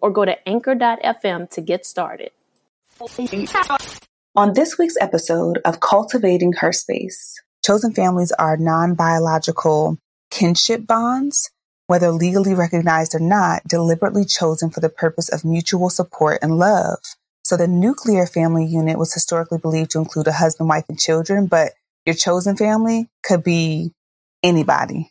or go to anchor.fm to get started. On this week's episode of Cultivating Her Space, chosen families are non biological kinship bonds, whether legally recognized or not, deliberately chosen for the purpose of mutual support and love. So the nuclear family unit was historically believed to include a husband, wife, and children, but your chosen family could be anybody.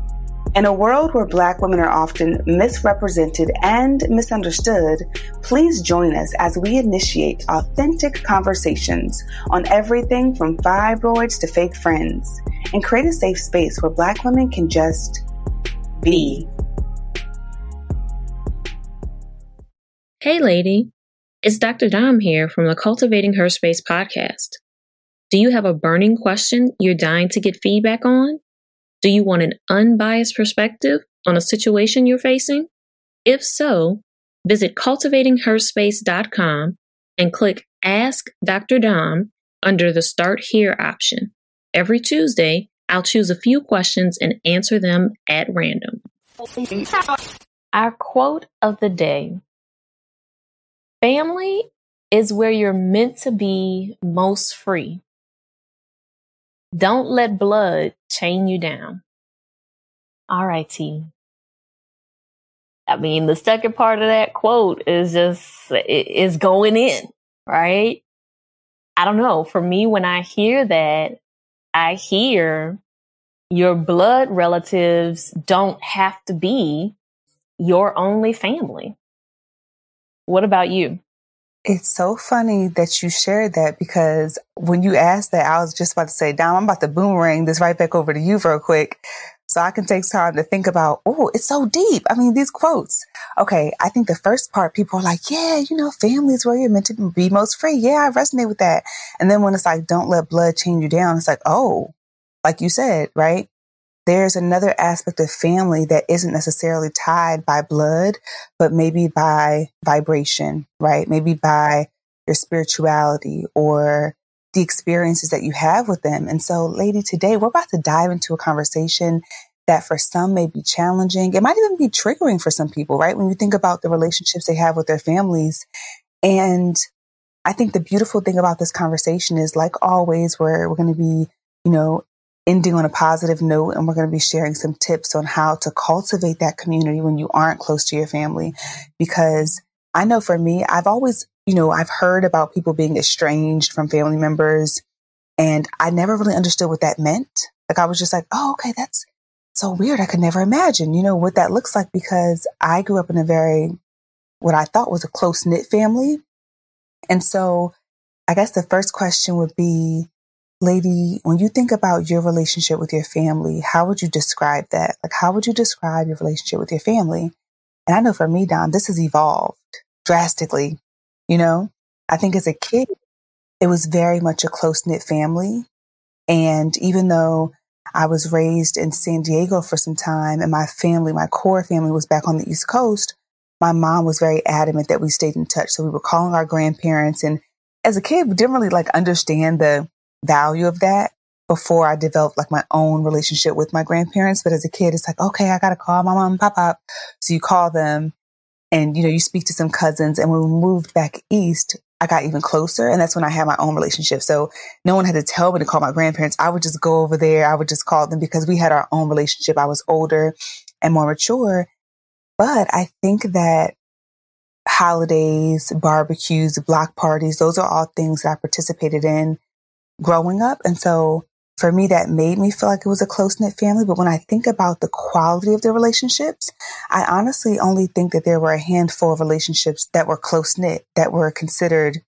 In a world where Black women are often misrepresented and misunderstood, please join us as we initiate authentic conversations on everything from fibroids to fake friends and create a safe space where Black women can just be. Hey, lady. It's Dr. Dom here from the Cultivating Her Space podcast. Do you have a burning question you're dying to get feedback on? Do you want an unbiased perspective on a situation you're facing? If so, visit cultivatingherspace.com and click Ask Dr. Dom under the Start Here option. Every Tuesday, I'll choose a few questions and answer them at random. Our quote of the day Family is where you're meant to be most free. Don't let blood chain you down. All right, T. I mean, the second part of that quote is just, is going in, right? I don't know. For me, when I hear that, I hear your blood relatives don't have to be your only family. What about you? It's so funny that you shared that because when you asked that, I was just about to say, Dom, I'm about to boomerang this right back over to you real quick. So I can take time to think about, oh, it's so deep. I mean, these quotes. Okay. I think the first part, people are like, yeah, you know, family is where you're meant to be most free. Yeah, I resonate with that. And then when it's like, don't let blood chain you down, it's like, oh, like you said, right? There's another aspect of family that isn't necessarily tied by blood, but maybe by vibration, right? Maybe by your spirituality or the experiences that you have with them. And so, lady, today we're about to dive into a conversation that for some may be challenging. It might even be triggering for some people, right? When you think about the relationships they have with their families. And I think the beautiful thing about this conversation is like always, where we're going to be, you know, ending on a positive note and we're going to be sharing some tips on how to cultivate that community when you aren't close to your family. Because I know for me I've always you know I've heard about people being estranged from family members and I never really understood what that meant. Like I was just like oh okay that's so weird. I could never imagine you know what that looks like because I grew up in a very what I thought was a close knit family. And so I guess the first question would be lady, when you think about your relationship with your family, how would you describe that? Like, how would you describe your relationship with your family? And I know for me, Dom, this has evolved drastically. You know, I think as a kid, it was very much a close knit family. And even though I was raised in San Diego for some time and my family, my core family was back on the East Coast, my mom was very adamant that we stayed in touch. So we were calling our grandparents. And as a kid, we didn't really like understand the value of that before I developed like my own relationship with my grandparents. But as a kid, it's like, okay, I got to call my mom and pop up. So you call them and, you know, you speak to some cousins. And when we moved back east, I got even closer. And that's when I had my own relationship. So no one had to tell me to call my grandparents. I would just go over there. I would just call them because we had our own relationship. I was older and more mature. But I think that holidays, barbecues, block parties, those are all things that I participated in growing up. And so for me, that made me feel like it was a close knit family. But when I think about the quality of the relationships, I honestly only think that there were a handful of relationships that were close knit, that were considered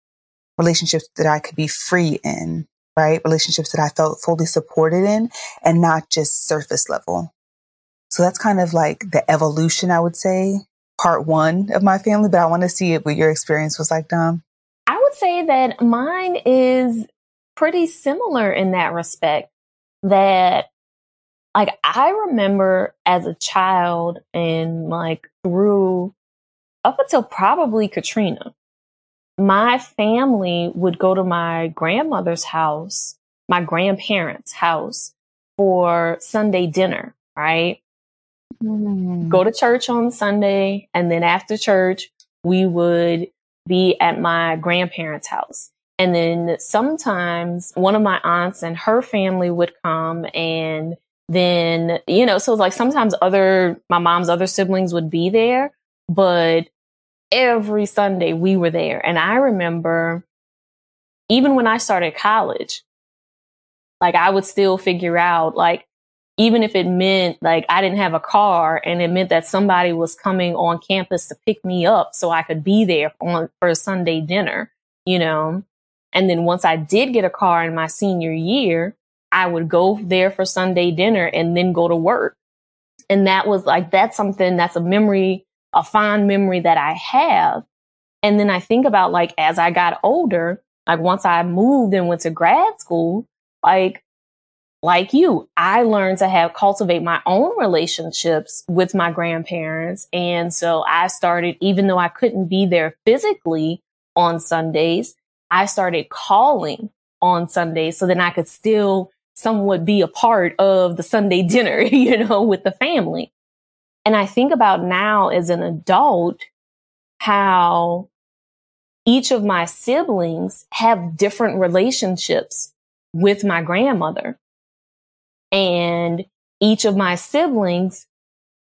relationships that I could be free in, right? Relationships that I felt fully supported in and not just surface level. So that's kind of like the evolution, I would say, part one of my family, but I want to see what your experience was like, Dom. I would say that mine is pretty similar in that respect that like I remember as a child and like through up until probably Katrina, my family would go to my grandmother's house, my grandparents' house for Sunday dinner, right? Mm. Go to church on Sunday and then after church, we would be at my grandparents' house. And then sometimes one of my aunts and her family would come and then, you know, so like sometimes other, my mom's other siblings would be there, but every Sunday we were there. And I remember even when I started college, like I would still figure out like, even if it meant like I didn't have a car and it meant that somebody was coming on campus to pick me up so I could be there on for a Sunday dinner, you know, and then once I did get a car in my senior year, I would go there for Sunday dinner and then go to work. And that was like, that's something that's a memory, a fond memory that I have. And then I think about like, as I got older, like once I moved and went to grad school, like, like you, I learned to have cultivate my own relationships with my grandparents. And so I started, even though I couldn't be there physically on Sundays, I started calling on Sundays so then I could still somewhat be a part of the Sunday dinner, you know, with the family. And I think about now as an adult, how each of my siblings have different relationships with my grandmother. And each of my siblings,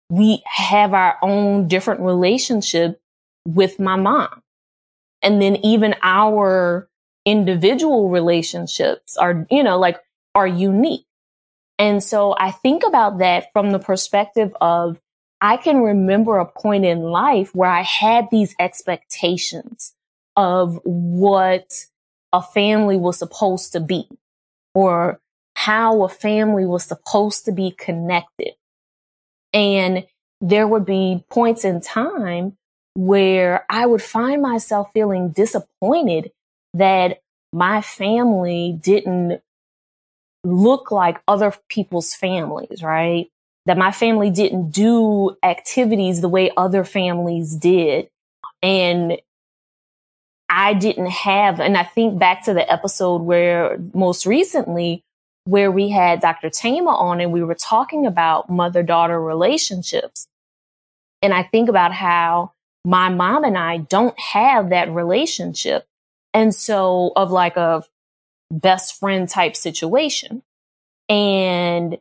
we have our own different relationship with my mom. And then even our individual relationships are, you know, like are unique. And so I think about that from the perspective of I can remember a point in life where I had these expectations of what a family was supposed to be or how a family was supposed to be connected. And there would be points in time where I would find myself feeling disappointed that my family didn't look like other people's families, right? That my family didn't do activities the way other families did. And I didn't have, and I think back to the episode where most recently, where we had Dr. Tama on and we were talking about mother daughter relationships. And I think about how my mom and I don't have that relationship. And so of like a best friend type situation. And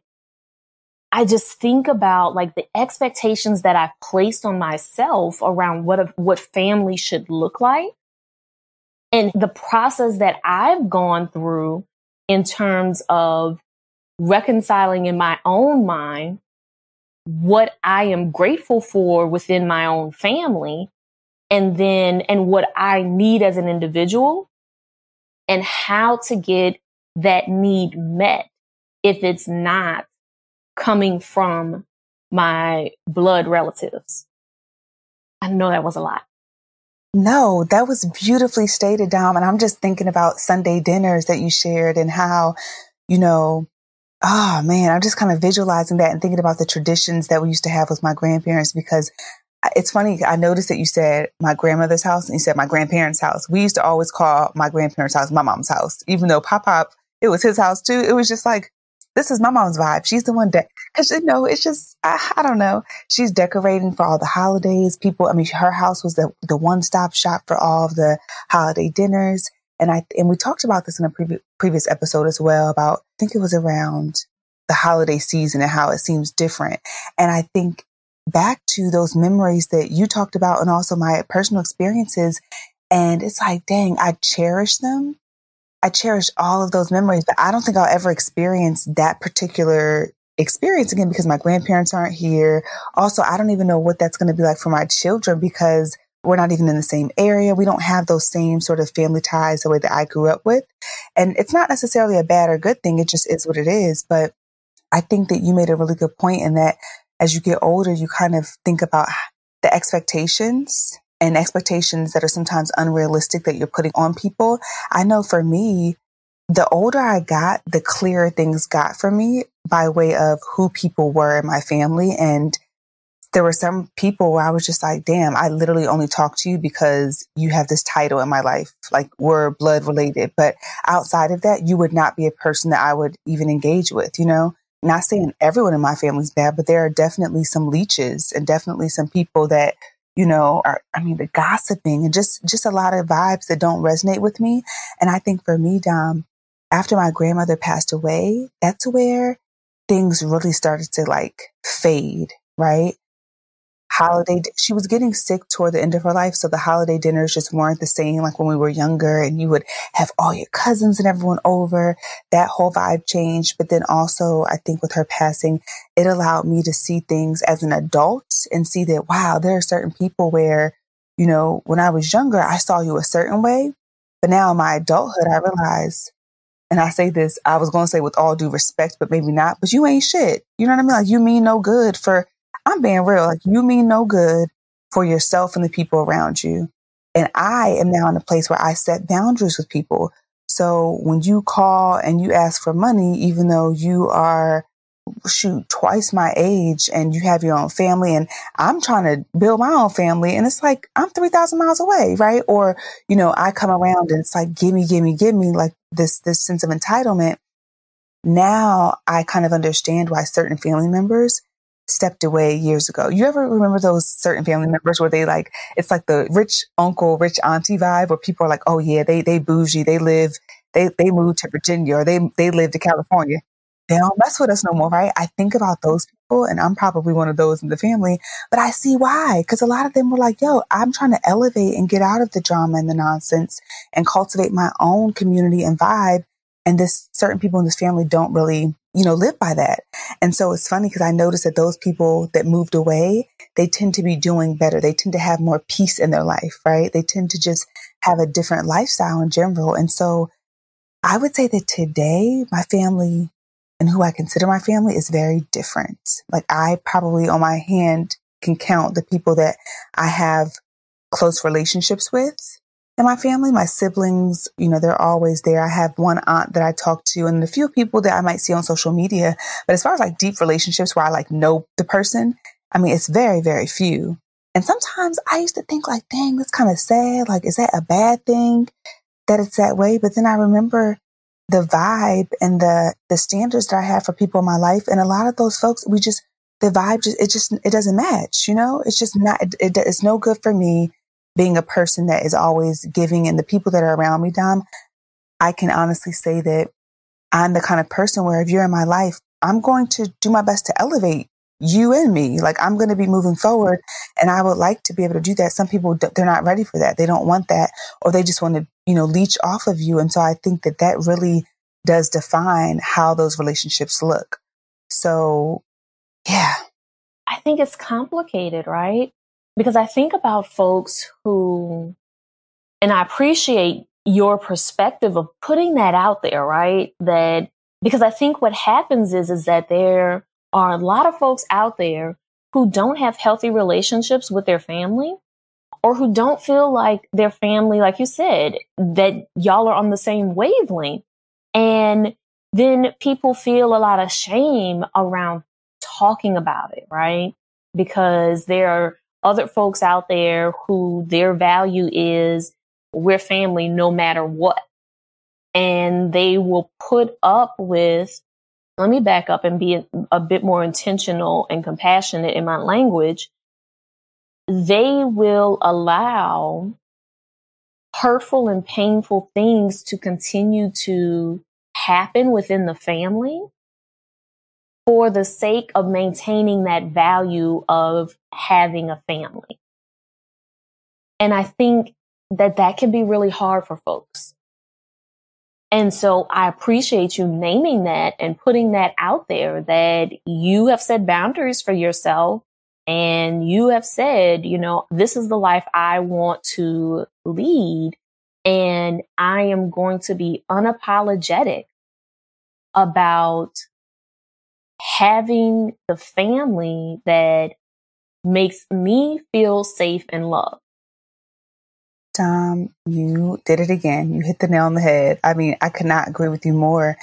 I just think about like the expectations that I've placed on myself around what, a, what family should look like and the process that I've gone through in terms of reconciling in my own mind what I am grateful for within my own family and then, and what I need as an individual and how to get that need met if it's not coming from my blood relatives. I know that was a lot. No, that was beautifully stated, Dom. And I'm just thinking about Sunday dinners that you shared and how, you know, oh man, I'm just kind of visualizing that and thinking about the traditions that we used to have with my grandparents because it's funny. I noticed that you said my grandmother's house and you said my grandparents' house. We used to always call my grandparents' house my mom's house, even though Pop Pop, it was his house too. It was just like, this is my mom's vibe. She's the one that, cause you know, it's just, I, I don't know. She's decorating for all the holidays. People, I mean, her house was the, the one stop shop for all of the holiday dinners. And I, and we talked about this in a previous, previous episode as well about, I think it was around the holiday season and how it seems different. And I think back to those memories that you talked about and also my personal experiences. And it's like, dang, I cherish them. I cherish all of those memories, but I don't think I'll ever experience that particular experience again because my grandparents aren't here. Also, I don't even know what that's going to be like for my children because we're not even in the same area. We don't have those same sort of family ties the way that I grew up with. And it's not necessarily a bad or good thing. It just is what it is. But I think that you made a really good point in that as you get older, you kind of think about the expectations and expectations that are sometimes unrealistic that you're putting on people. I know for me, the older I got, the clearer things got for me by way of who people were in my family and there were some people where I was just like, damn, I literally only talk to you because you have this title in my life. Like we're blood related. But outside of that, you would not be a person that I would even engage with, you know? Not saying everyone in my family's bad, but there are definitely some leeches and definitely some people that, you know, are, I mean, the gossiping and just, just a lot of vibes that don't resonate with me. And I think for me, Dom, after my grandmother passed away, that's where things really started to like fade, right? Holiday she was getting sick toward the end of her life so the holiday dinners just weren't the same like when we were younger and you would have all your cousins and everyone over that whole vibe changed but then also i think with her passing it allowed me to see things as an adult and see that wow there are certain people where you know when i was younger i saw you a certain way but now in my adulthood i realize and I say this, I was going to say with all due respect, but maybe not, but you ain't shit. You know what I mean? Like you mean no good for I'm being real. Like you mean no good for yourself and the people around you. And I am now in a place where I set boundaries with people. So when you call and you ask for money, even though you are shoot twice my age and you have your own family and I'm trying to build my own family and it's like I'm 3000 miles away, right? Or, you know, I come around and it's like gimme, gimme, gimme like this this sense of entitlement. Now I kind of understand why certain family members stepped away years ago. You ever remember those certain family members where they like, it's like the rich uncle, rich auntie vibe where people are like, oh yeah, they, they bougie, they live, they, they moved to Virginia or they, they live to California. They don't mess with us no more, right? I think about those people and I'm probably one of those in the family, but I see why. Cause a lot of them were like, yo, I'm trying to elevate and get out of the drama and the nonsense and cultivate my own community and vibe. And this certain people in this family don't really you know, live by that. And so it's funny because I noticed that those people that moved away, they tend to be doing better. They tend to have more peace in their life, right? They tend to just have a different lifestyle in general. And so I would say that today, my family and who I consider my family is very different. Like I probably on my hand can count the people that I have close relationships with in my family, my siblings, you know, they're always there. I have one aunt that I talk to and a few people that I might see on social media. But as far as like deep relationships where I like know the person, I mean, it's very, very few. And sometimes I used to think like, dang, that's kind of sad. Like, is that a bad thing that it's that way? But then I remember the vibe and the, the standards that I have for people in my life. And a lot of those folks, we just, the vibe just, it just, it doesn't match, you know, it's just not, it, it, it's no good for me being a person that is always giving and the people that are around me, Dom, I can honestly say that I'm the kind of person where if you're in my life, I'm going to do my best to elevate you and me. Like I'm going to be moving forward and I would like to be able to do that. Some people, they're not ready for that. They don't want that or they just want to, you know, leech off of you. And so I think that that really does define how those relationships look. So yeah. I think it's complicated, right? Because I think about folks who, and I appreciate your perspective of putting that out there, right? That because I think what happens is, is that there are a lot of folks out there who don't have healthy relationships with their family or who don't feel like their family, like you said, that y'all are on the same wavelength. And then people feel a lot of shame around talking about it, right? Because there other folks out there who their value is we're family no matter what. And they will put up with let me back up and be a, a bit more intentional and compassionate in my language. They will allow hurtful and painful things to continue to happen within the family for the sake of maintaining that value of having a family. And I think that that can be really hard for folks. And so I appreciate you naming that and putting that out there that you have set boundaries for yourself and you have said, you know, this is the life I want to lead. And I am going to be unapologetic about having the family that makes me feel safe and loved. Dom, you did it again. You hit the nail on the head. I mean, I could not agree with you more.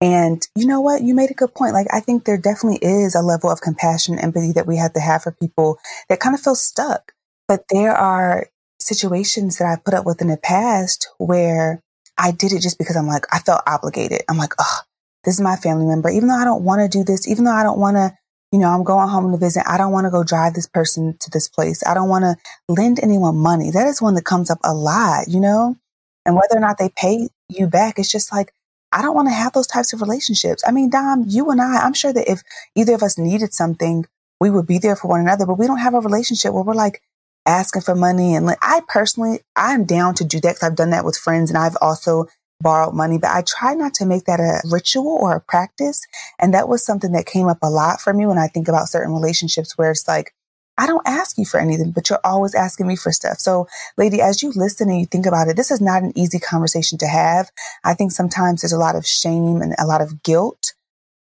And you know what? You made a good point. Like, I think there definitely is a level of compassion, and empathy that we have to have for people that kind of feel stuck. But there are situations that I put up with in the past where I did it just because I'm like, I felt obligated. I'm like, oh, this is my family member. Even though I don't want to do this, even though I don't want to, you know, I'm going home to visit. I don't want to go drive this person to this place. I don't want to lend anyone money. That is one that comes up a lot, you know? And whether or not they pay you back, it's just like, I don't want to have those types of relationships. I mean, Dom, you and I, I'm sure that if either of us needed something, we would be there for one another, but we don't have a relationship where we're like asking for money. And like, I personally, I'm down to do that because I've done that with friends and I've also borrowed money, but I try not to make that a ritual or a practice. And that was something that came up a lot for me when I think about certain relationships where it's like, I don't ask you for anything, but you're always asking me for stuff. So, lady, as you listen and you think about it, this is not an easy conversation to have. I think sometimes there's a lot of shame and a lot of guilt.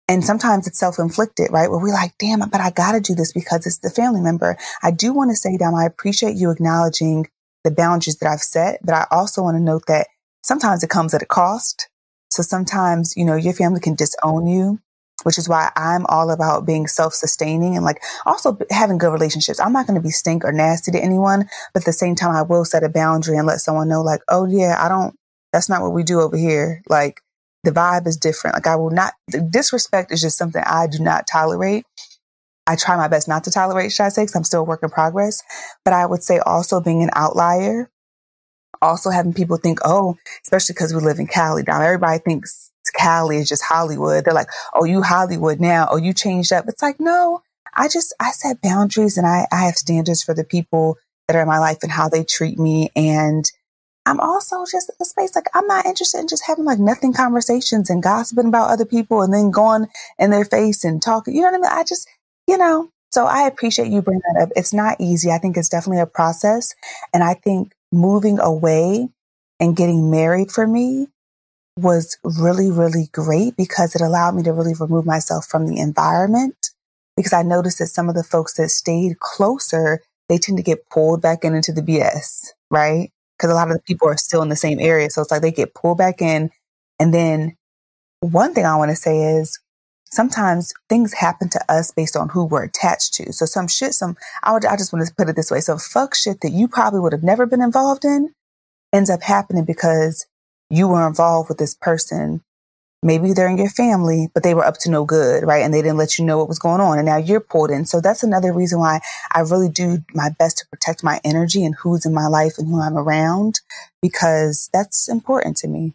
And sometimes it's self-inflicted, right? Where we're like, damn, but I got to do this because it's the family member. I do want to say, Dom, I appreciate you acknowledging the boundaries that I've set, but I also want to note that sometimes it comes at a cost. So sometimes, you know, your family can disown you which is why I'm all about being self-sustaining and like also having good relationships. I'm not going to be stink or nasty to anyone, but at the same time, I will set a boundary and let someone know like, oh yeah, I don't, that's not what we do over here. Like the vibe is different. Like I will not, disrespect is just something I do not tolerate. I try my best not to tolerate, should I say, because I'm still a work in progress. But I would say also being an outlier, also having people think, oh, especially because we live in Cali now, everybody thinks Cali is just Hollywood. They're like, oh, you Hollywood now. Oh, you changed up. It's like, no, I just, I set boundaries and I, I have standards for the people that are in my life and how they treat me. And I'm also just in a space like I'm not interested in just having like nothing conversations and gossiping about other people and then going in their face and talking. You know what I mean? I just, you know, so I appreciate you bringing that up. It's not easy. I think it's definitely a process. And I think moving away and getting married for me was really, really great because it allowed me to really remove myself from the environment. Because I noticed that some of the folks that stayed closer, they tend to get pulled back in into the BS, right? Because a lot of the people are still in the same area. So it's like they get pulled back in. And then one thing I want to say is sometimes things happen to us based on who we're attached to. So some shit, some, I, would, I just want to put it this way. So fuck shit that you probably would have never been involved in ends up happening because you were involved with this person. Maybe they're in your family, but they were up to no good, right? And they didn't let you know what was going on. And now you're pulled in. So that's another reason why I really do my best to protect my energy and who's in my life and who I'm around, because that's important to me.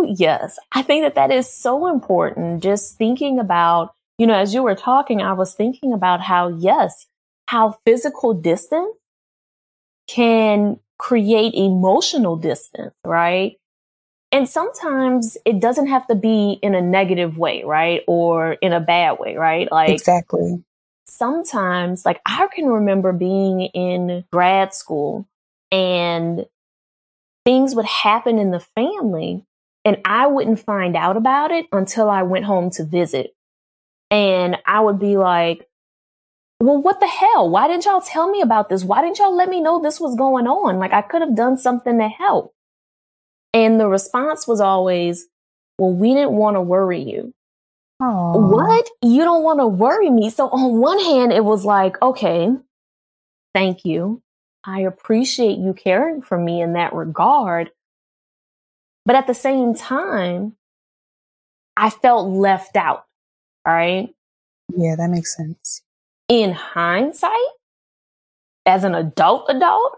Oh, yes. I think that that is so important. Just thinking about, you know, as you were talking, I was thinking about how, yes, how physical distance can create emotional distance, right? And sometimes it doesn't have to be in a negative way, right? Or in a bad way, right? Like Exactly. Sometimes, like I can remember being in grad school and things would happen in the family and I wouldn't find out about it until I went home to visit. And I would be like, well, what the hell? Why didn't y'all tell me about this? Why didn't y'all let me know this was going on? Like I could have done something to help. And the response was always, well, we didn't want to worry you. Aww. What? You don't want to worry me. So on one hand, it was like, okay, thank you. I appreciate you caring for me in that regard. But at the same time, I felt left out All right. Yeah, that makes sense. In hindsight, as an adult adult,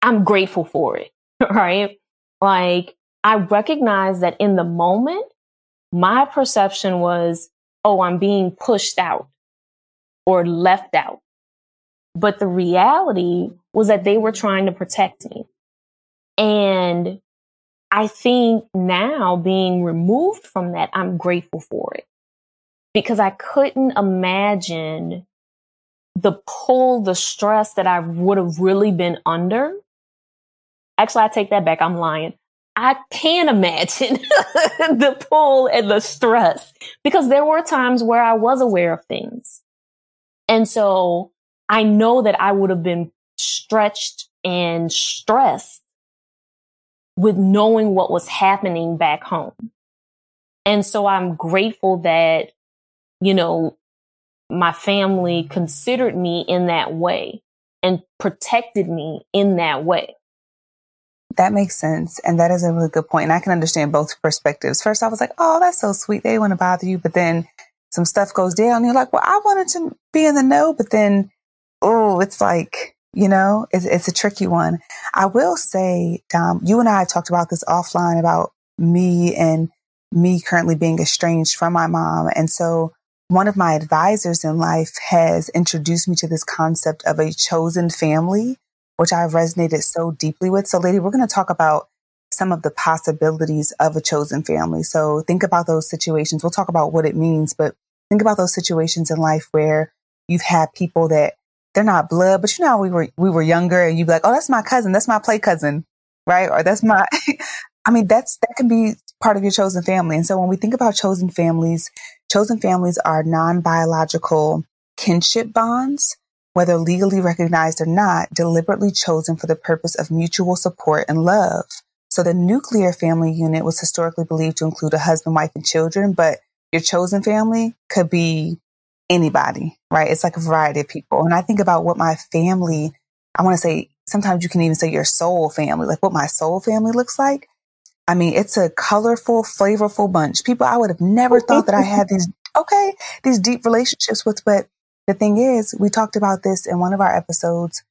I'm grateful for it, right? Like I recognize that in the moment, my perception was, oh, I'm being pushed out or left out. But the reality was that they were trying to protect me. And I think now being removed from that, I'm grateful for it because I couldn't imagine the pull, the stress that I would have really been under. Actually, I take that back. I'm lying. I can imagine the pull and the stress because there were times where I was aware of things. And so I know that I would have been stretched and stressed with knowing what was happening back home. And so I'm grateful that, you know, my family considered me in that way and protected me in that way. That makes sense. And that is a really good point. And I can understand both perspectives. First, I was like, oh, that's so sweet. They want to bother you. But then some stuff goes down. And you're like, well, I wanted to be in the know. But then, oh, it's like, you know, it's, it's a tricky one. I will say, Dom, you and I talked about this offline about me and me currently being estranged from my mom. And so one of my advisors in life has introduced me to this concept of a chosen family which I've resonated so deeply with. So, lady, we're going to talk about some of the possibilities of a chosen family. So, think about those situations. We'll talk about what it means, but think about those situations in life where you've had people that they're not blood, but you know, we were we were younger, and you'd be like, "Oh, that's my cousin. That's my play cousin." Right? Or that's my I mean, that's that can be part of your chosen family. And so when we think about chosen families, chosen families are non-biological kinship bonds whether legally recognized or not, deliberately chosen for the purpose of mutual support and love. So the nuclear family unit was historically believed to include a husband, wife, and children, but your chosen family could be anybody, right? It's like a variety of people. And I think about what my family, I want to say, sometimes you can even say your soul family, like what my soul family looks like. I mean, it's a colorful, flavorful bunch. People I would have never thought that I had these, okay, these deep relationships with, but the thing is, we talked about this in one of our episodes.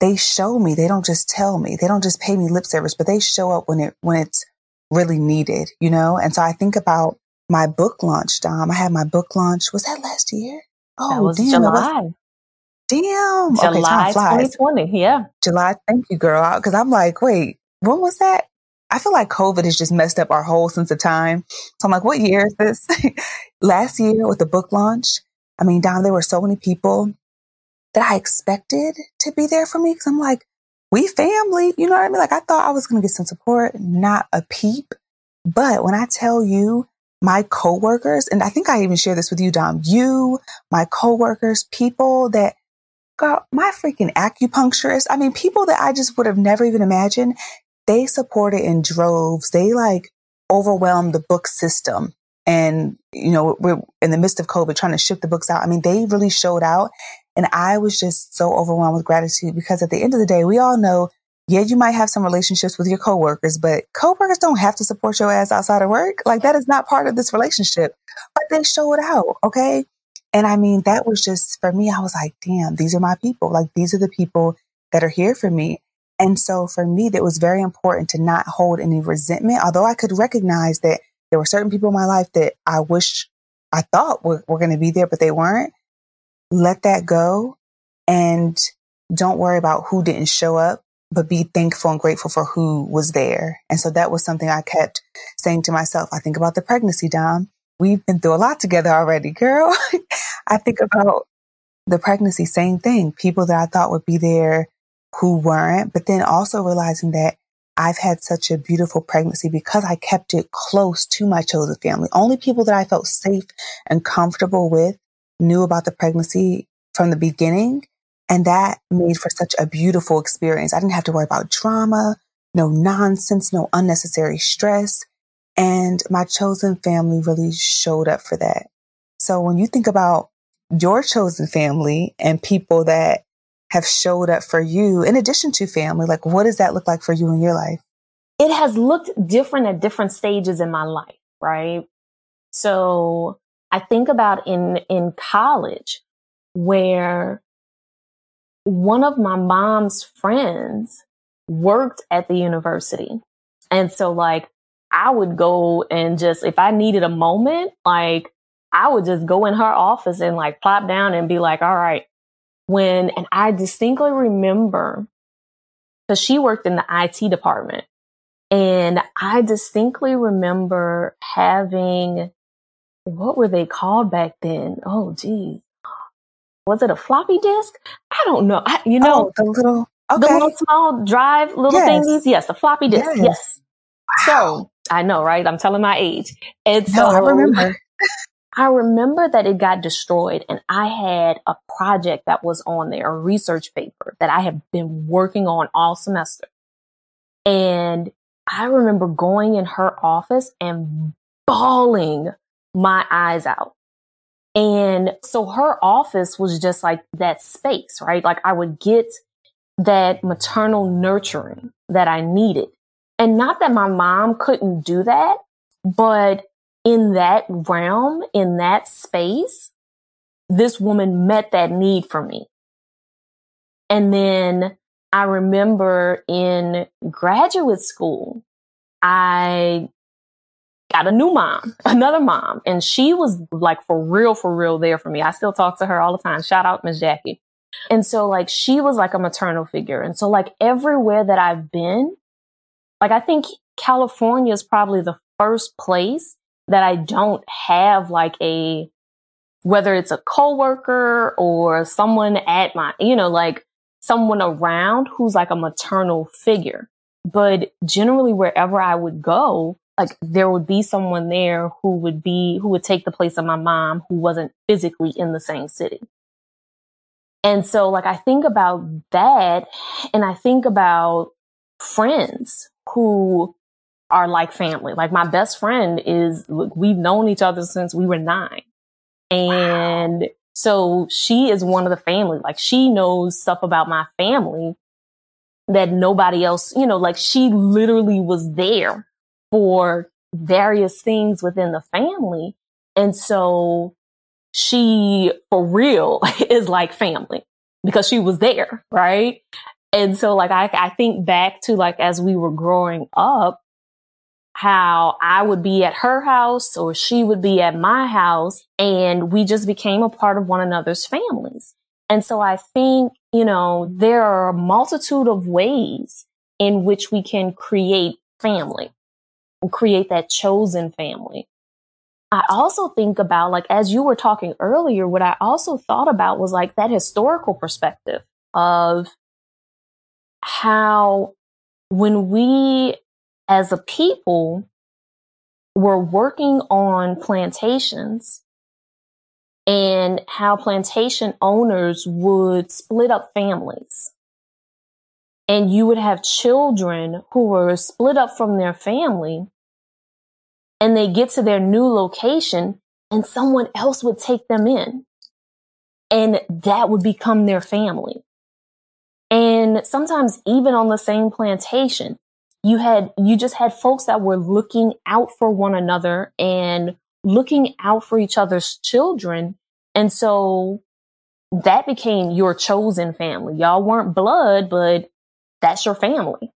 They show me, they don't just tell me, they don't just pay me lip service, but they show up when it, when it's really needed, you know? And so I think about my book launch, Dom. I had my book launch. Was that last year? Oh, that was damn, July. Was, damn. July okay, 2020. Yeah. July. Thank you, girl. Cause I'm like, wait, when was that? I feel like COVID has just messed up our whole sense of time. So I'm like, what year is this? last year with the book launch. I mean, Dom, there were so many people that I expected to be there for me because I'm like, we family, you know what I mean? Like I thought I was going to get some support, not a peep. But when I tell you my coworkers, and I think I even share this with you, Dom, you, my coworkers, people that got my freaking acupuncturist. I mean, people that I just would have never even imagined. They supported in droves. They like overwhelmed the book system and you know we're in the midst of covid trying to ship the books out i mean they really showed out and i was just so overwhelmed with gratitude because at the end of the day we all know yeah you might have some relationships with your coworkers but coworkers don't have to support your ass outside of work. Like that is not part of this relationship but they show it out okay? And i mean that was just for me i was like damn these are my people. Like these are the people that are here for me. And so for me that was very important to not hold any resentment although i could recognize that there were certain people in my life that I wish I thought were, were going to be there, but they weren't. Let that go and don't worry about who didn't show up, but be thankful and grateful for who was there. And so that was something I kept saying to myself. I think about the pregnancy, Dom. We've been through a lot together already, girl. I think about the pregnancy, same thing. People that I thought would be there who weren't, but then also realizing that I've had such a beautiful pregnancy because I kept it close to my chosen family. Only people that I felt safe and comfortable with knew about the pregnancy from the beginning. And that made for such a beautiful experience. I didn't have to worry about drama, no nonsense, no unnecessary stress. And my chosen family really showed up for that. So when you think about your chosen family and people that have showed up for you in addition to family? Like, what does that look like for you in your life? It has looked different at different stages in my life, right? So I think about in, in college where one of my mom's friends worked at the university. And so like I would go and just, if I needed a moment, like I would just go in her office and like plop down and be like, all right, when, and I distinctly remember because she worked in the IT department. And I distinctly remember having, what were they called back then? Oh, geez. Was it a floppy disk? I don't know. I, you know, oh, the little, okay. the little small drive, little yes. thingies. Yes, the floppy disk. Yes. yes. Wow. So I know, right? I'm telling my age. And so no, I remember. I remember that it got destroyed and I had a project that was on there, a research paper that I have been working on all semester. And I remember going in her office and bawling my eyes out. And so her office was just like that space, right? Like I would get that maternal nurturing that I needed. And not that my mom couldn't do that, but in that realm, in that space, this woman met that need for me. And then I remember in graduate school, I got a new mom, another mom, and she was like for real, for real there for me. I still talk to her all the time. Shout out Miss Jackie. And so like she was like a maternal figure. And so like everywhere that I've been, like I think California is probably the first place that I don't have like a, whether it's a coworker or someone at my, you know, like someone around who's like a maternal figure. But generally wherever I would go, like there would be someone there who would be, who would take the place of my mom who wasn't physically in the same city. And so like I think about that and I think about friends who are like family. Like my best friend is, we've known each other since we were nine. And wow. so she is one of the family. Like she knows stuff about my family that nobody else, you know, like she literally was there for various things within the family. And so she for real is like family because she was there. Right. And so like I, I think back to like as we were growing up, how I would be at her house or she would be at my house and we just became a part of one another's families. And so I think, you know, there are a multitude of ways in which we can create family create that chosen family. I also think about like, as you were talking earlier, what I also thought about was like that historical perspective of how when we as a people were working on plantations and how plantation owners would split up families. And you would have children who were split up from their family and they get to their new location and someone else would take them in and that would become their family. And sometimes even on the same plantation, you had, you just had folks that were looking out for one another and looking out for each other's children. And so that became your chosen family. Y'all weren't blood, but that's your family.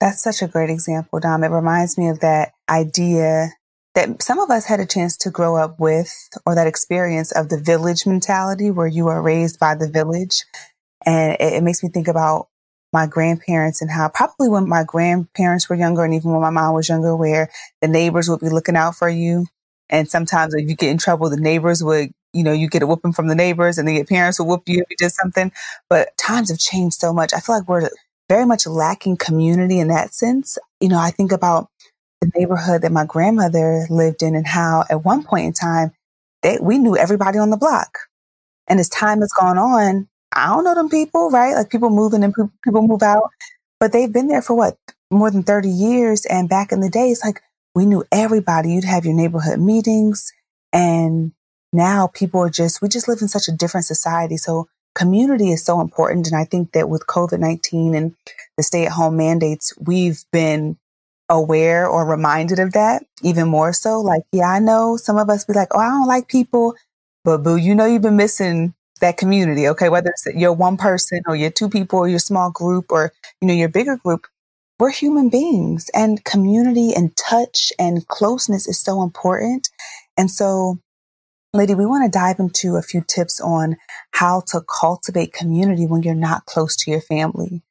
That's such a great example, Dom. It reminds me of that idea that some of us had a chance to grow up with or that experience of the village mentality where you are raised by the village. And it, it makes me think about my grandparents and how probably when my grandparents were younger and even when my mom was younger, where the neighbors would be looking out for you. And sometimes if you get in trouble, the neighbors would, you know, you get a whooping from the neighbors and the parents would whoop you if you did something. But times have changed so much. I feel like we're very much lacking community in that sense. You know, I think about the neighborhood that my grandmother lived in and how at one point in time, they, we knew everybody on the block. And as time has gone on, I don't know them people, right? Like people moving and people move out, but they've been there for what more than 30 years. And back in the days, like we knew everybody. You'd have your neighborhood meetings and now people are just, we just live in such a different society. So community is so important. And I think that with COVID-19 and the stay at home mandates, we've been aware or reminded of that even more so. Like, yeah, I know some of us be like, oh, I don't like people, but boo, you know, you've been missing that community. Okay. Whether it's your one person or your two people or your small group or, you know, your bigger group, we're human beings and community and touch and closeness is so important. And so, lady, we want to dive into a few tips on how to cultivate community when you're not close to your family.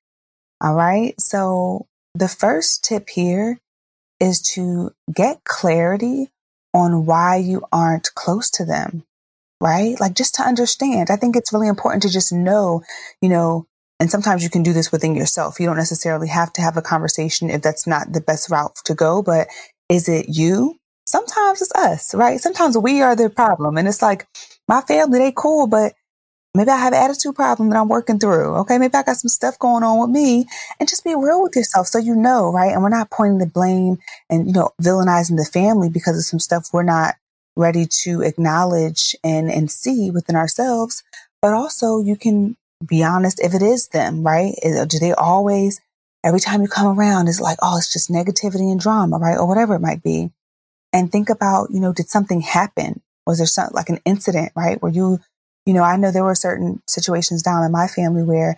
All right. So the first tip here is to get clarity on why you aren't close to them, right? Like just to understand. I think it's really important to just know, you know, and sometimes you can do this within yourself. You don't necessarily have to have a conversation if that's not the best route to go, but is it you? Sometimes it's us, right? Sometimes we are the problem. And it's like, my family, they cool, but Maybe I have an attitude problem that I'm working through. Okay. Maybe I got some stuff going on with me and just be real with yourself so you know, right? And we're not pointing the blame and, you know, villainizing the family because of some stuff we're not ready to acknowledge and, and see within ourselves. But also you can be honest if it is them, right? Do they always, every time you come around, it's like, oh, it's just negativity and drama, right? Or whatever it might be. And think about, you know, did something happen? Was there something like an incident, right? Where you you know, I know there were certain situations down in my family where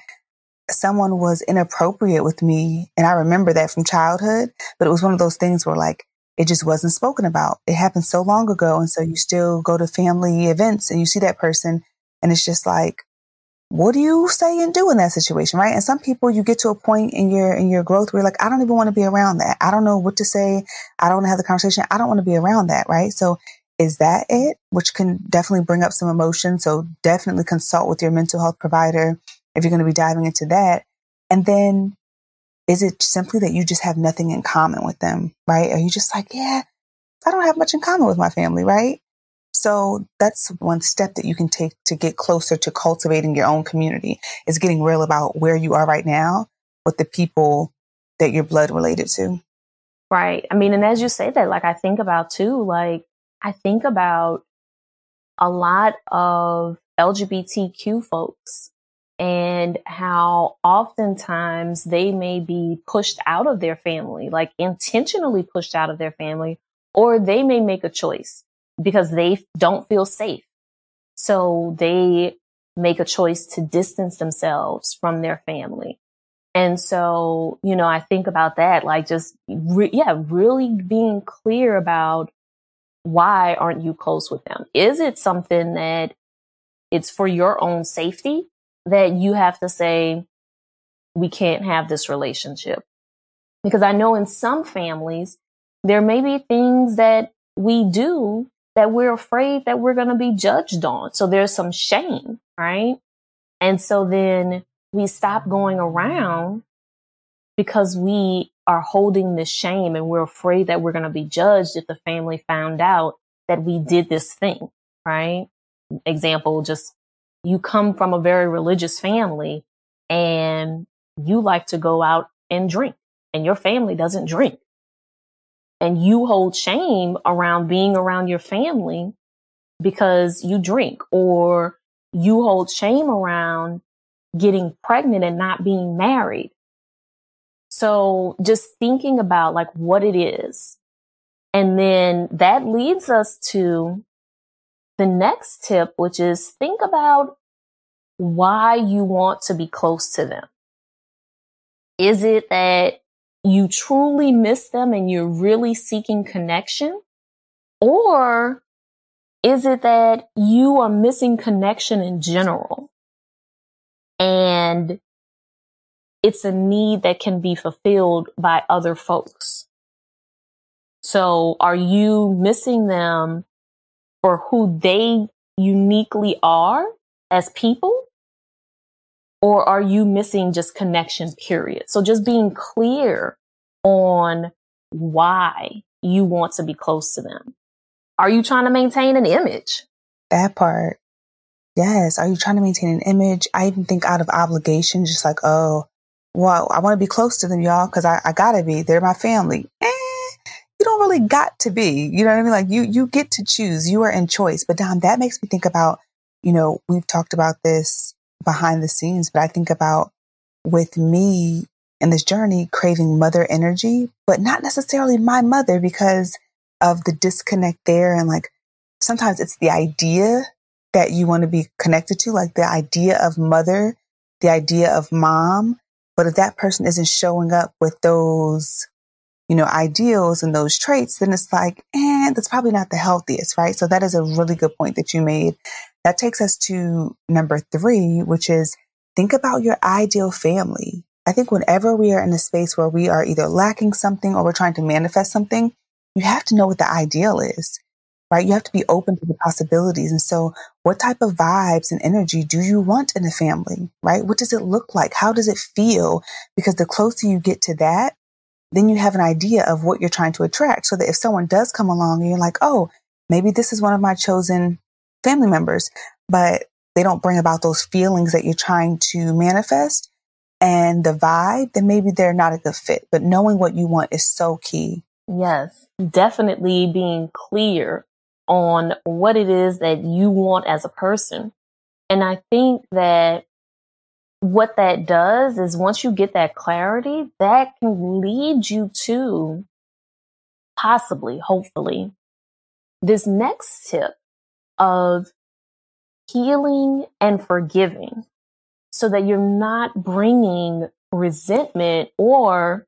someone was inappropriate with me. And I remember that from childhood, but it was one of those things where like, it just wasn't spoken about. It happened so long ago. And so you still go to family events and you see that person and it's just like, what do you say and do in that situation? Right. And some people you get to a point in your, in your growth where you're like, I don't even want to be around that. I don't know what to say. I don't want to have the conversation. I don't want to be around that. Right. So is that it? Which can definitely bring up some emotion. So definitely consult with your mental health provider if you're going to be diving into that. And then is it simply that you just have nothing in common with them, right? Are you just like, yeah, I don't have much in common with my family, right? So that's one step that you can take to get closer to cultivating your own community is getting real about where you are right now with the people that you're blood related to. Right. I mean, and as you say that, like I think about too, like I think about a lot of LGBTQ folks and how oftentimes they may be pushed out of their family, like intentionally pushed out of their family, or they may make a choice because they don't feel safe. So they make a choice to distance themselves from their family. And so, you know, I think about that, like just, re- yeah, really being clear about why aren't you close with them? Is it something that it's for your own safety that you have to say, we can't have this relationship? Because I know in some families, there may be things that we do that we're afraid that we're going to be judged on. So there's some shame, right? And so then we stop going around because we are holding this shame and we're afraid that we're going to be judged if the family found out that we did this thing, right? Example, just you come from a very religious family and you like to go out and drink and your family doesn't drink. And you hold shame around being around your family because you drink or you hold shame around getting pregnant and not being married so just thinking about like what it is. And then that leads us to the next tip, which is think about why you want to be close to them. Is it that you truly miss them and you're really seeking connection? Or is it that you are missing connection in general? And it's a need that can be fulfilled by other folks. So are you missing them for who they uniquely are as people? Or are you missing just connection, period? So just being clear on why you want to be close to them. Are you trying to maintain an image? That part. Yes. Are you trying to maintain an image? I even think out of obligation, just like, oh, well, I want to be close to them, y'all, because I, I gotta be. They're my family. Eh, you don't really got to be. You know what I mean? Like you, you get to choose. You are in choice. But Dom, that makes me think about, you know, we've talked about this behind the scenes, but I think about with me in this journey craving mother energy, but not necessarily my mother because of the disconnect there. And like sometimes it's the idea that you want to be connected to, like the idea of mother, the idea of mom. But if that person isn't showing up with those, you know, ideals and those traits, then it's like, and eh, that's probably not the healthiest, right? So that is a really good point that you made. That takes us to number three, which is think about your ideal family. I think whenever we are in a space where we are either lacking something or we're trying to manifest something, you have to know what the ideal is, right? You have to be open to the possibilities. And so what type of vibes and energy do you want in a family, right? What does it look like? How does it feel? Because the closer you get to that, then you have an idea of what you're trying to attract so that if someone does come along and you're like, oh, maybe this is one of my chosen family members, but they don't bring about those feelings that you're trying to manifest and the vibe, then maybe they're not a good fit. But knowing what you want is so key. Yes, definitely being clear on what it is that you want as a person. And I think that what that does is once you get that clarity, that can lead you to possibly, hopefully, this next tip of healing and forgiving so that you're not bringing resentment or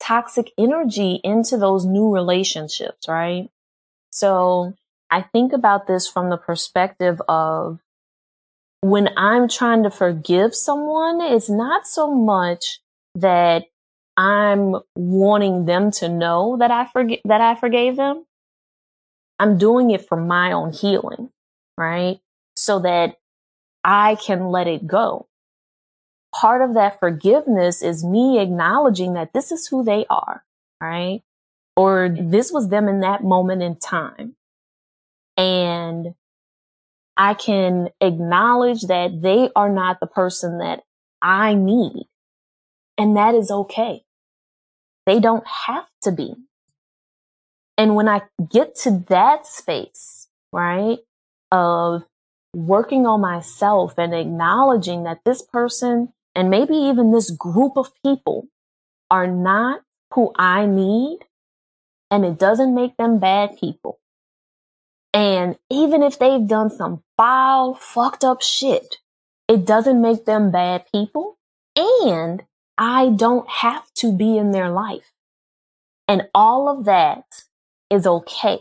toxic energy into those new relationships, right? So I think about this from the perspective of when I'm trying to forgive someone, it's not so much that I'm wanting them to know that I forget that I forgave them. I'm doing it for my own healing, right? So that I can let it go. Part of that forgiveness is me acknowledging that this is who they are, right? Or this was them in that moment in time. And I can acknowledge that they are not the person that I need. And that is okay. They don't have to be. And when I get to that space, right, of working on myself and acknowledging that this person and maybe even this group of people are not who I need, and it doesn't make them bad people. And even if they've done some foul, fucked up shit, it doesn't make them bad people. And I don't have to be in their life. And all of that is okay.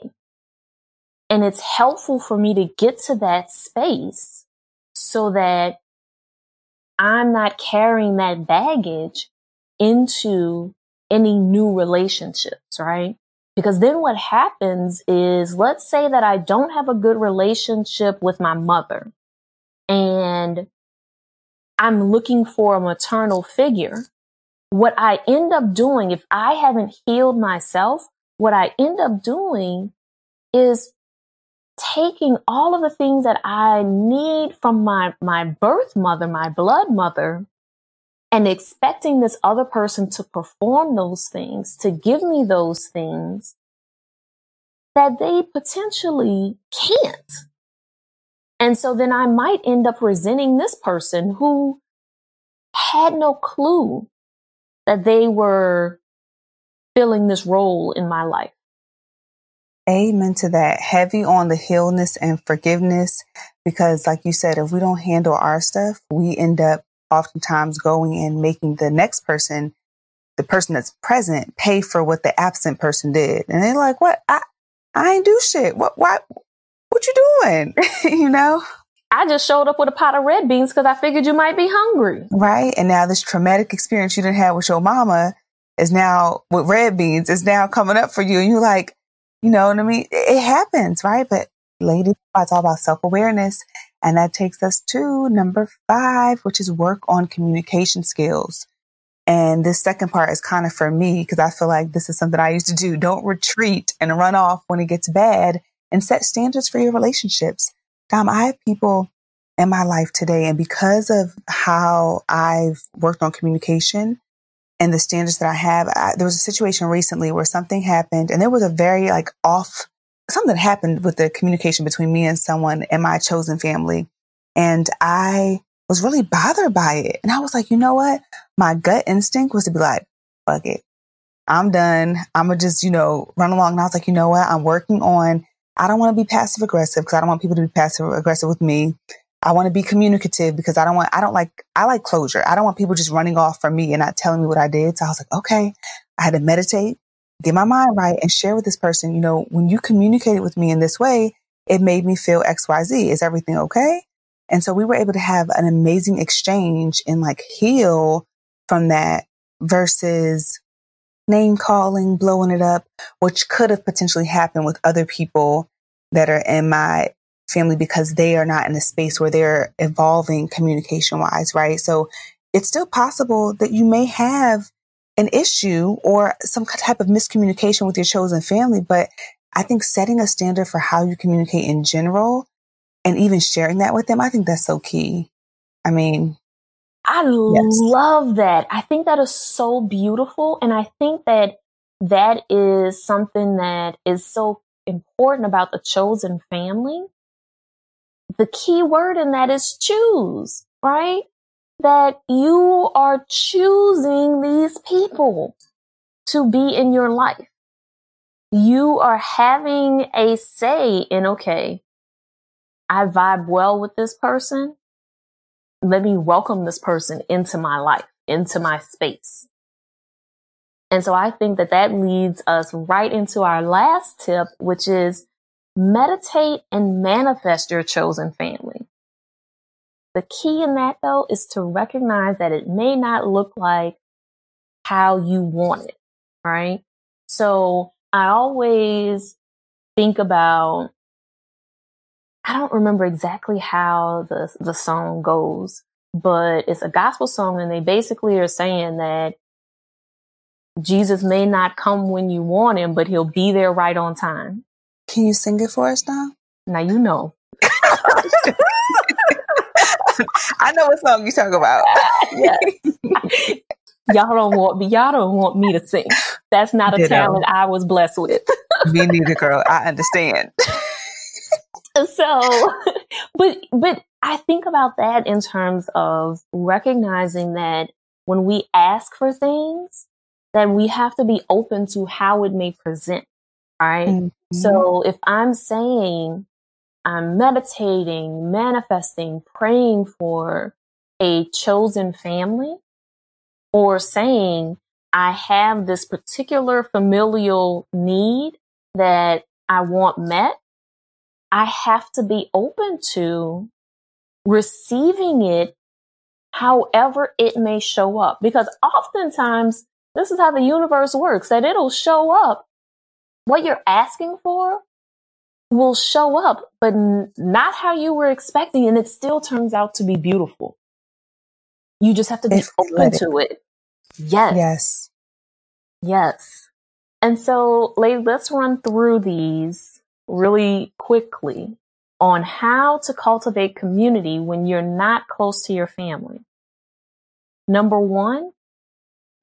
And it's helpful for me to get to that space so that I'm not carrying that baggage into any new relationships, right? Because then what happens is, let's say that I don't have a good relationship with my mother and I'm looking for a maternal figure. What I end up doing, if I haven't healed myself, what I end up doing is taking all of the things that I need from my, my birth mother, my blood mother, and expecting this other person to perform those things, to give me those things that they potentially can't. And so then I might end up resenting this person who had no clue that they were filling this role in my life. Amen to that. Heavy on the healness and forgiveness. Because like you said, if we don't handle our stuff, we end up oftentimes going and making the next person, the person that's present, pay for what the absent person did. And they're like, what? I, I ain't do shit. What, what, what you doing? you know? I just showed up with a pot of red beans because I figured you might be hungry. Right. And now this traumatic experience you didn't have with your mama is now with red beans is now coming up for you. And you're like, you know what I mean? It, happens, right? But ladies, it's all about self awareness and that takes us to number five, which is work on communication skills. And this second part is kind of for me because I feel like this is something I used to do. Don't retreat and run off when it gets bad and set standards for your relationships. Dom, I have people in my life today, and because of how I've worked on communication and the standards that I have, I, there was a situation recently where something happened and there was a very like off something happened with the communication between me and someone in my chosen family. And I was really bothered by it. And I was like, you know what? My gut instinct was to be like, fuck it. I'm done. I'm gonna just, you know, run along. And I was like, you know what? I'm working on, I don't want to be passive aggressive because I don't want people to be passive aggressive with me. I want to be communicative because I don't want, I don't like, I like closure. I don't want people just running off from me and not telling me what I did. So I was like, okay, I had to meditate, get my mind right and share with this person, you know, when you communicated with me in this way, it made me feel XYZ. Is everything okay? And so we were able to have an amazing exchange and like heal from that versus name calling, blowing it up, which could have potentially happened with other people that are in my family because they are not in a space where they're evolving communication wise, right? So it's still possible that you may have an issue or some type of miscommunication with your chosen family, but I think setting a standard for how you communicate in general and even sharing that with them, I think that's so key. I mean, I yes. love that. I think that is so beautiful. And I think that that is something that is so important about the chosen family. The key word in that is choose, right? That you are choosing these people to be in your life. You are having a say in, okay, I vibe well with this person. Let me welcome this person into my life, into my space. And so I think that that leads us right into our last tip, which is meditate and manifest your chosen family. The key in that though is to recognize that it may not look like how you want it, right? So I always think about I don't remember exactly how the the song goes, but it's a gospel song and they basically are saying that Jesus may not come when you want him, but he'll be there right on time. Can you sing it for us now? Now you know. I know what song you talk about. yes. y'all don't want me. Y'all don't want me to sing. That's not a Ditto. talent I was blessed with. me neither, girl. I understand. so, but, but I think about that in terms of recognizing that when we ask for things, that we have to be open to how it may present, right? Mm-hmm. So if I'm saying I'm meditating, manifesting, praying for a chosen family, or saying I have this particular familial need that I want met, I have to be open to receiving it however it may show up. Because oftentimes, this is how the universe works, that it'll show up. What you're asking for will show up, but n- not how you were expecting. And it still turns out to be beautiful. You just have to be if open to it. Yes. Yes. Yes. And so, lady, let's run through these really quickly on how to cultivate community when you're not close to your family. Number one,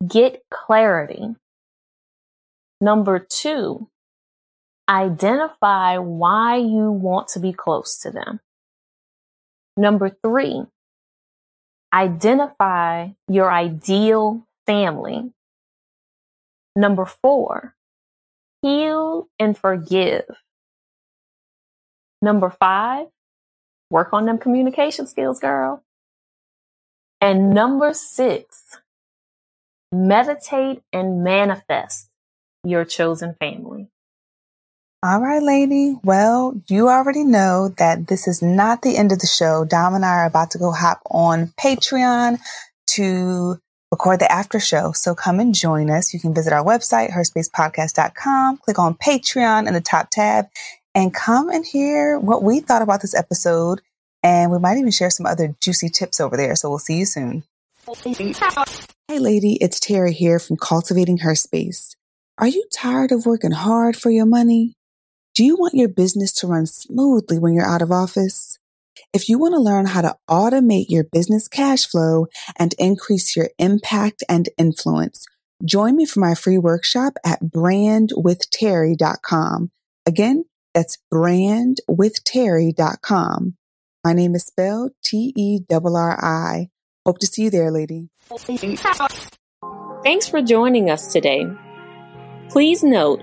get clarity. Number two, identify why you want to be close to them. Number three, identify your ideal family. Number four, heal and forgive. Number five, work on them communication skills, girl. And number six, meditate and manifest your chosen family. All right, lady. Well, you already know that this is not the end of the show. Dom and I are about to go hop on Patreon to record the after show. So come and join us. You can visit our website, herspacepodcast.com, click on Patreon in the top tab, and come and hear what we thought about this episode. And we might even share some other juicy tips over there. So we'll see you soon. Hey, lady, it's Terri here from Cultivating Her Space. Are you tired of working hard for your money? Do you want your business to run smoothly when you're out of office? If you want to learn how to automate your business cash flow and increase your impact and influence, join me for my free workshop at brandwithterri.com. Again, that's brandwithterri.com. My name is spelled T E R R I. Hope to see you there, lady. Thanks for joining us today. Please note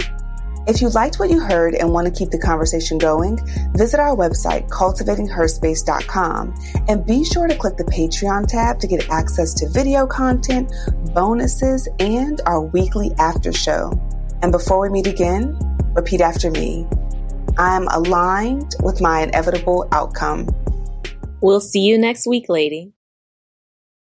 If you liked what you heard and want to keep the conversation going, visit our website, cultivatingherspace.com, and be sure to click the Patreon tab to get access to video content, bonuses, and our weekly after show. And before we meet again, repeat after me. I am aligned with my inevitable outcome. We'll see you next week, lady.